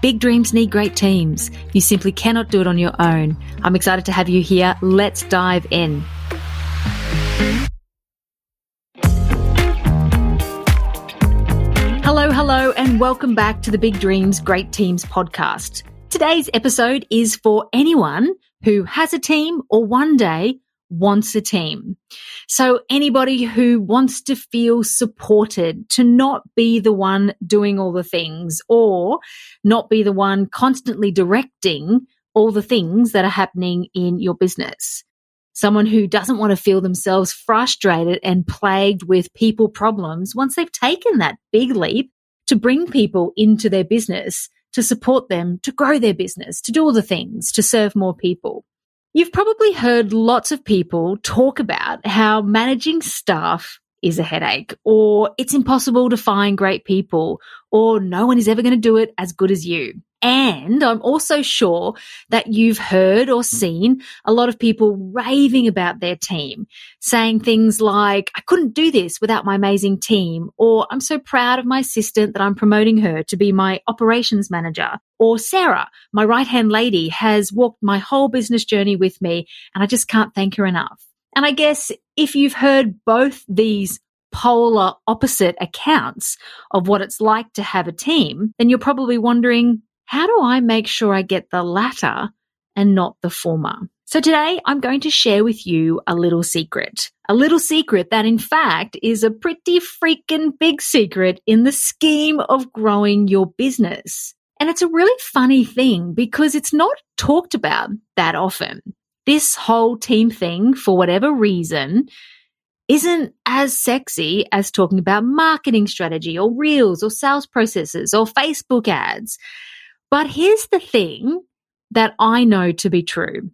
Big dreams need great teams. You simply cannot do it on your own. I'm excited to have you here. Let's dive in. Hello, hello, and welcome back to the Big Dreams Great Teams podcast. Today's episode is for anyone who has a team or one day wants a team. So anybody who wants to feel supported, to not be the one doing all the things or not be the one constantly directing all the things that are happening in your business. Someone who doesn't want to feel themselves frustrated and plagued with people problems once they've taken that big leap to bring people into their business, to support them, to grow their business, to do all the things, to serve more people. You've probably heard lots of people talk about how managing staff is a headache, or it's impossible to find great people, or no one is ever going to do it as good as you. And I'm also sure that you've heard or seen a lot of people raving about their team, saying things like, I couldn't do this without my amazing team, or I'm so proud of my assistant that I'm promoting her to be my operations manager, or Sarah, my right hand lady has walked my whole business journey with me and I just can't thank her enough. And I guess if you've heard both these polar opposite accounts of what it's like to have a team, then you're probably wondering, how do I make sure I get the latter and not the former? So today I'm going to share with you a little secret. A little secret that in fact is a pretty freaking big secret in the scheme of growing your business. And it's a really funny thing because it's not talked about that often. This whole team thing, for whatever reason, isn't as sexy as talking about marketing strategy or reels or sales processes or Facebook ads. But here's the thing that I know to be true.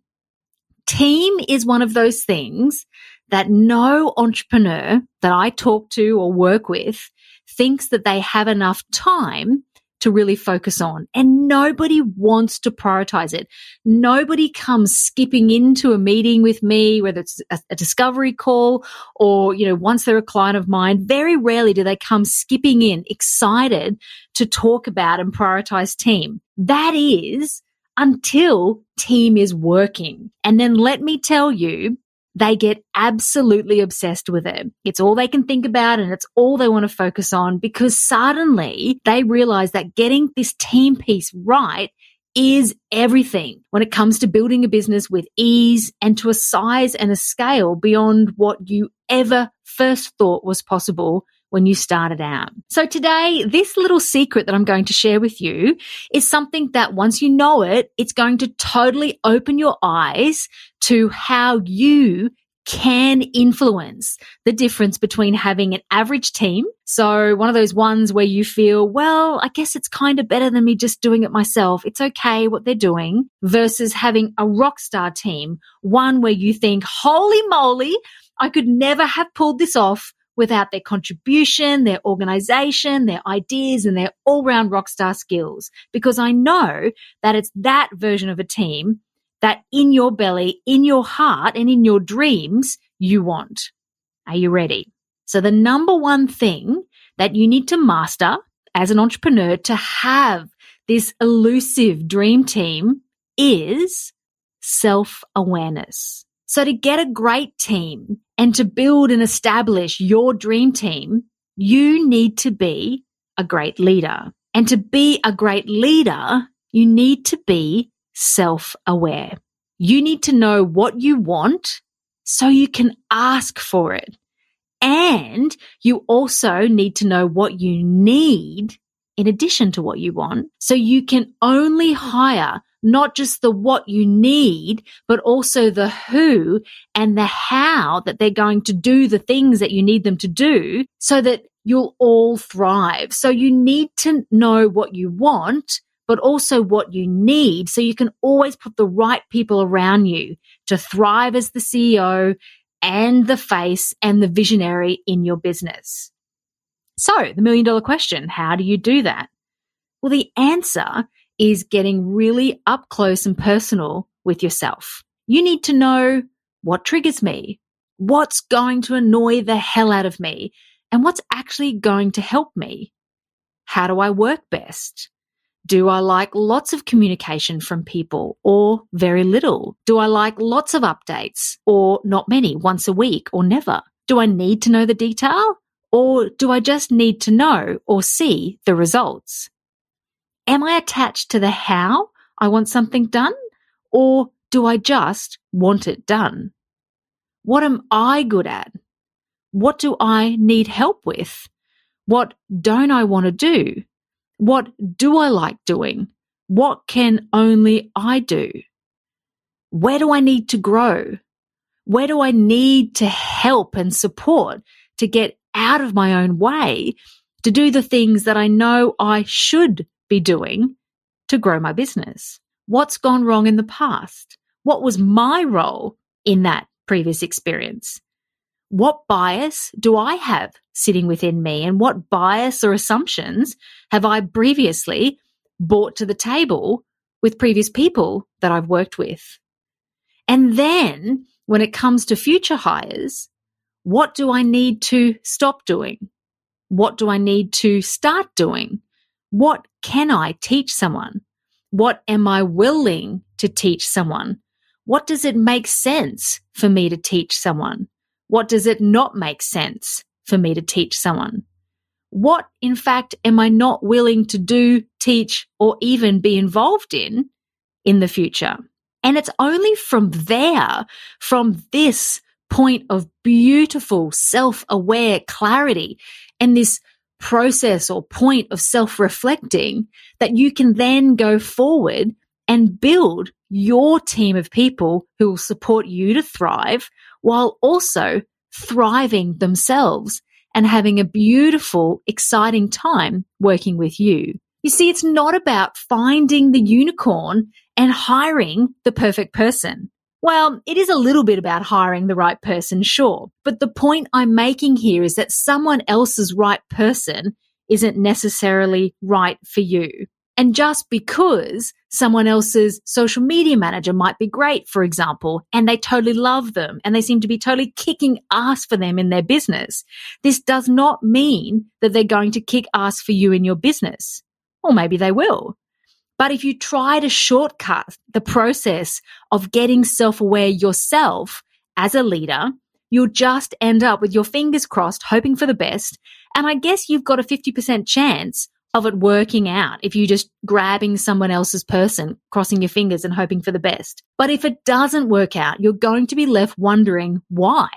Team is one of those things that no entrepreneur that I talk to or work with thinks that they have enough time to really focus on. And nobody wants to prioritize it. Nobody comes skipping into a meeting with me, whether it's a, a, discovery call or, you know, once they're a client of mine, very rarely do they come skipping in excited to talk about and prioritize team. That is until team is working. And then let me tell you, they get absolutely obsessed with it. It's all they can think about and it's all they want to focus on because suddenly they realize that getting this team piece right is everything when it comes to building a business with ease and to a size and a scale beyond what you ever first thought was possible when you started out. So today, this little secret that I'm going to share with you is something that once you know it, it's going to totally open your eyes to how you can influence the difference between having an average team. So one of those ones where you feel, well, I guess it's kind of better than me just doing it myself. It's okay what they're doing versus having a rock star team, one where you think, holy moly, I could never have pulled this off without their contribution, their organization, their ideas, and their all round rock star skills. Because I know that it's that version of a team that in your belly, in your heart, and in your dreams you want. Are you ready? So the number one thing that you need to master as an entrepreneur to have this elusive dream team is self awareness. So to get a great team and to build and establish your dream team, you need to be a great leader. And to be a great leader, you need to be self aware. You need to know what you want so you can ask for it. And you also need to know what you need in addition to what you want. So you can only hire not just the what you need, but also the who and the how that they're going to do the things that you need them to do so that you'll all thrive. So you need to know what you want but also what you need. So you can always put the right people around you to thrive as the CEO and the face and the visionary in your business. So the million dollar question, how do you do that? Well, the answer is getting really up close and personal with yourself. You need to know what triggers me, what's going to annoy the hell out of me, and what's actually going to help me. How do I work best? Do I like lots of communication from people or very little? Do I like lots of updates or not many, once a week or never? Do I need to know the detail or do I just need to know or see the results? Am I attached to the how I want something done or do I just want it done? What am I good at? What do I need help with? What don't I want to do? What do I like doing? What can only I do? Where do I need to grow? Where do I need to help and support to get out of my own way to do the things that I know I should be doing to grow my business? What's gone wrong in the past? What was my role in that previous experience? what bias do I have sitting within me and what bias or assumptions have I previously brought to the table with previous people that I've worked with? And then when it comes to future hires, what do I need to stop doing? What do I need to start doing? What can I teach someone? What am I willing to teach someone? What does it make sense for me to teach someone? What does it not make sense for me to teach someone? What, in fact, am I not willing to do, teach, or even be involved in in the future? And it's only from there, from this point of beautiful self aware clarity and this process or point of self reflecting that you can then go forward and build your team of people who will support you to thrive while also thriving themselves and having a beautiful, exciting time working with you. You see, it's not about finding the unicorn and hiring the perfect person. Well, it is a little bit about hiring the right person, sure. But the point I'm making here is that someone else's right person isn't necessarily right for you. And just because someone else's social media manager might be great, for example, and they totally love them and they seem to be totally kicking ass for them in their business, this does not mean that they're going to kick ass for you in your business. Or maybe they will. But if you try to shortcut the process of getting self aware yourself as a leader, you'll just end up with your fingers crossed, hoping for the best. And I guess you've got a 50% chance of it working out if you're just grabbing someone else's person, crossing your fingers and hoping for the best. But if it doesn't work out, you're going to be left wondering why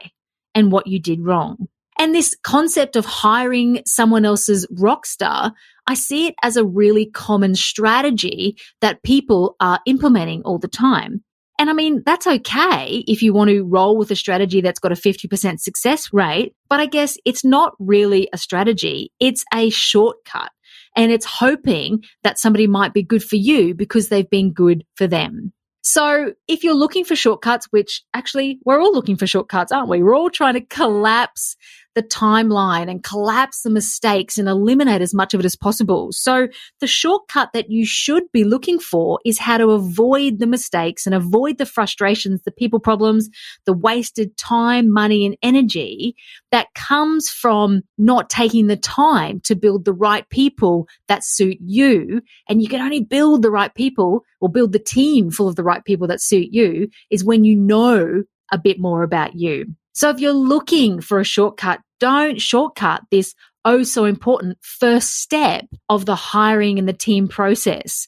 and what you did wrong. And this concept of hiring someone else's rock star, I see it as a really common strategy that people are implementing all the time. And I mean, that's okay if you want to roll with a strategy that's got a 50% success rate, but I guess it's not really a strategy. It's a shortcut and it's hoping that somebody might be good for you because they've been good for them. So if you're looking for shortcuts, which actually we're all looking for shortcuts, aren't we? We're all trying to collapse the timeline and collapse the mistakes and eliminate as much of it as possible. So the shortcut that you should be looking for is how to avoid the mistakes and avoid the frustrations, the people problems, the wasted time, money and energy that comes from not taking the time to build the right people that suit you. And you can only build the right people or build the team full of the right people that suit you is when you know a bit more about you. So if you're looking for a shortcut, don't shortcut this oh so important first step of the hiring and the team process.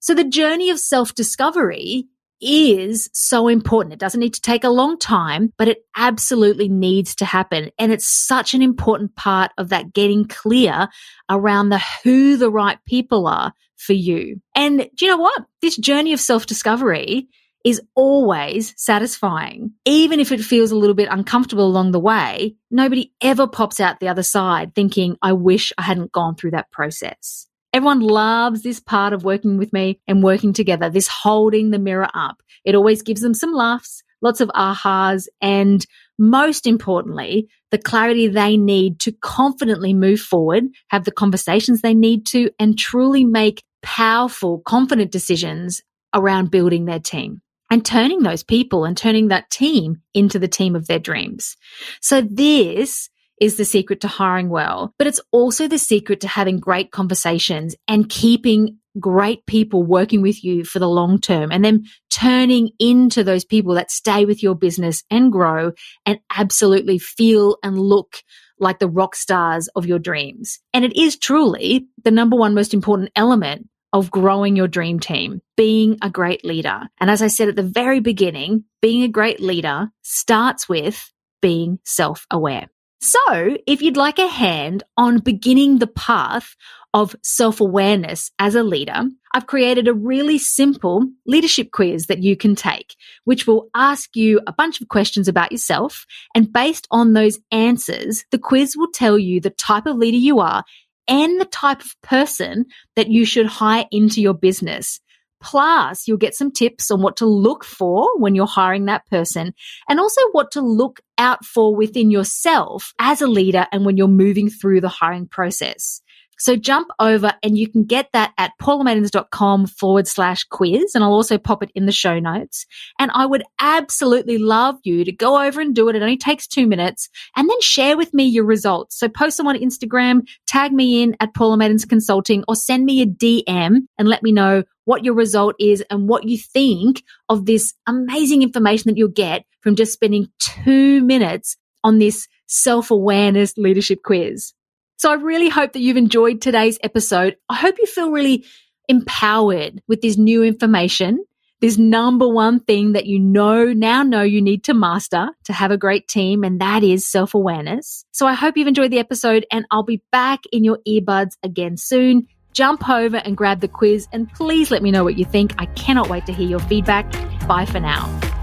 So the journey of self discovery is so important. It doesn't need to take a long time, but it absolutely needs to happen. And it's such an important part of that getting clear around the who the right people are for you. And do you know what? This journey of self discovery is always satisfying. Even if it feels a little bit uncomfortable along the way, nobody ever pops out the other side thinking, I wish I hadn't gone through that process. Everyone loves this part of working with me and working together, this holding the mirror up. It always gives them some laughs, lots of ahas, and most importantly, the clarity they need to confidently move forward, have the conversations they need to, and truly make powerful, confident decisions around building their team and turning those people and turning that team into the team of their dreams. So this is the secret to hiring well, but it's also the secret to having great conversations and keeping great people working with you for the long term and then turning into those people that stay with your business and grow and absolutely feel and look like the rock stars of your dreams. And it is truly the number one most important element of growing your dream team, being a great leader. And as I said at the very beginning, being a great leader starts with being self aware. So, if you'd like a hand on beginning the path of self awareness as a leader, I've created a really simple leadership quiz that you can take, which will ask you a bunch of questions about yourself. And based on those answers, the quiz will tell you the type of leader you are and the type of person that you should hire into your business. Plus, you'll get some tips on what to look for when you're hiring that person and also what to look out for within yourself as a leader and when you're moving through the hiring process. So jump over and you can get that at paulamadens.com forward slash quiz. And I'll also pop it in the show notes. And I would absolutely love you to go over and do it. It only takes two minutes and then share with me your results. So post them on Instagram, tag me in at Paula Madens Consulting or send me a DM and let me know what your result is and what you think of this amazing information that you'll get from just spending two minutes on this self awareness leadership quiz. So I really hope that you've enjoyed today's episode. I hope you feel really empowered with this new information, this number one thing that you know now know you need to master to have a great team, and that is self awareness. So I hope you've enjoyed the episode, and I'll be back in your earbuds again soon. Jump over and grab the quiz, and please let me know what you think. I cannot wait to hear your feedback. Bye for now.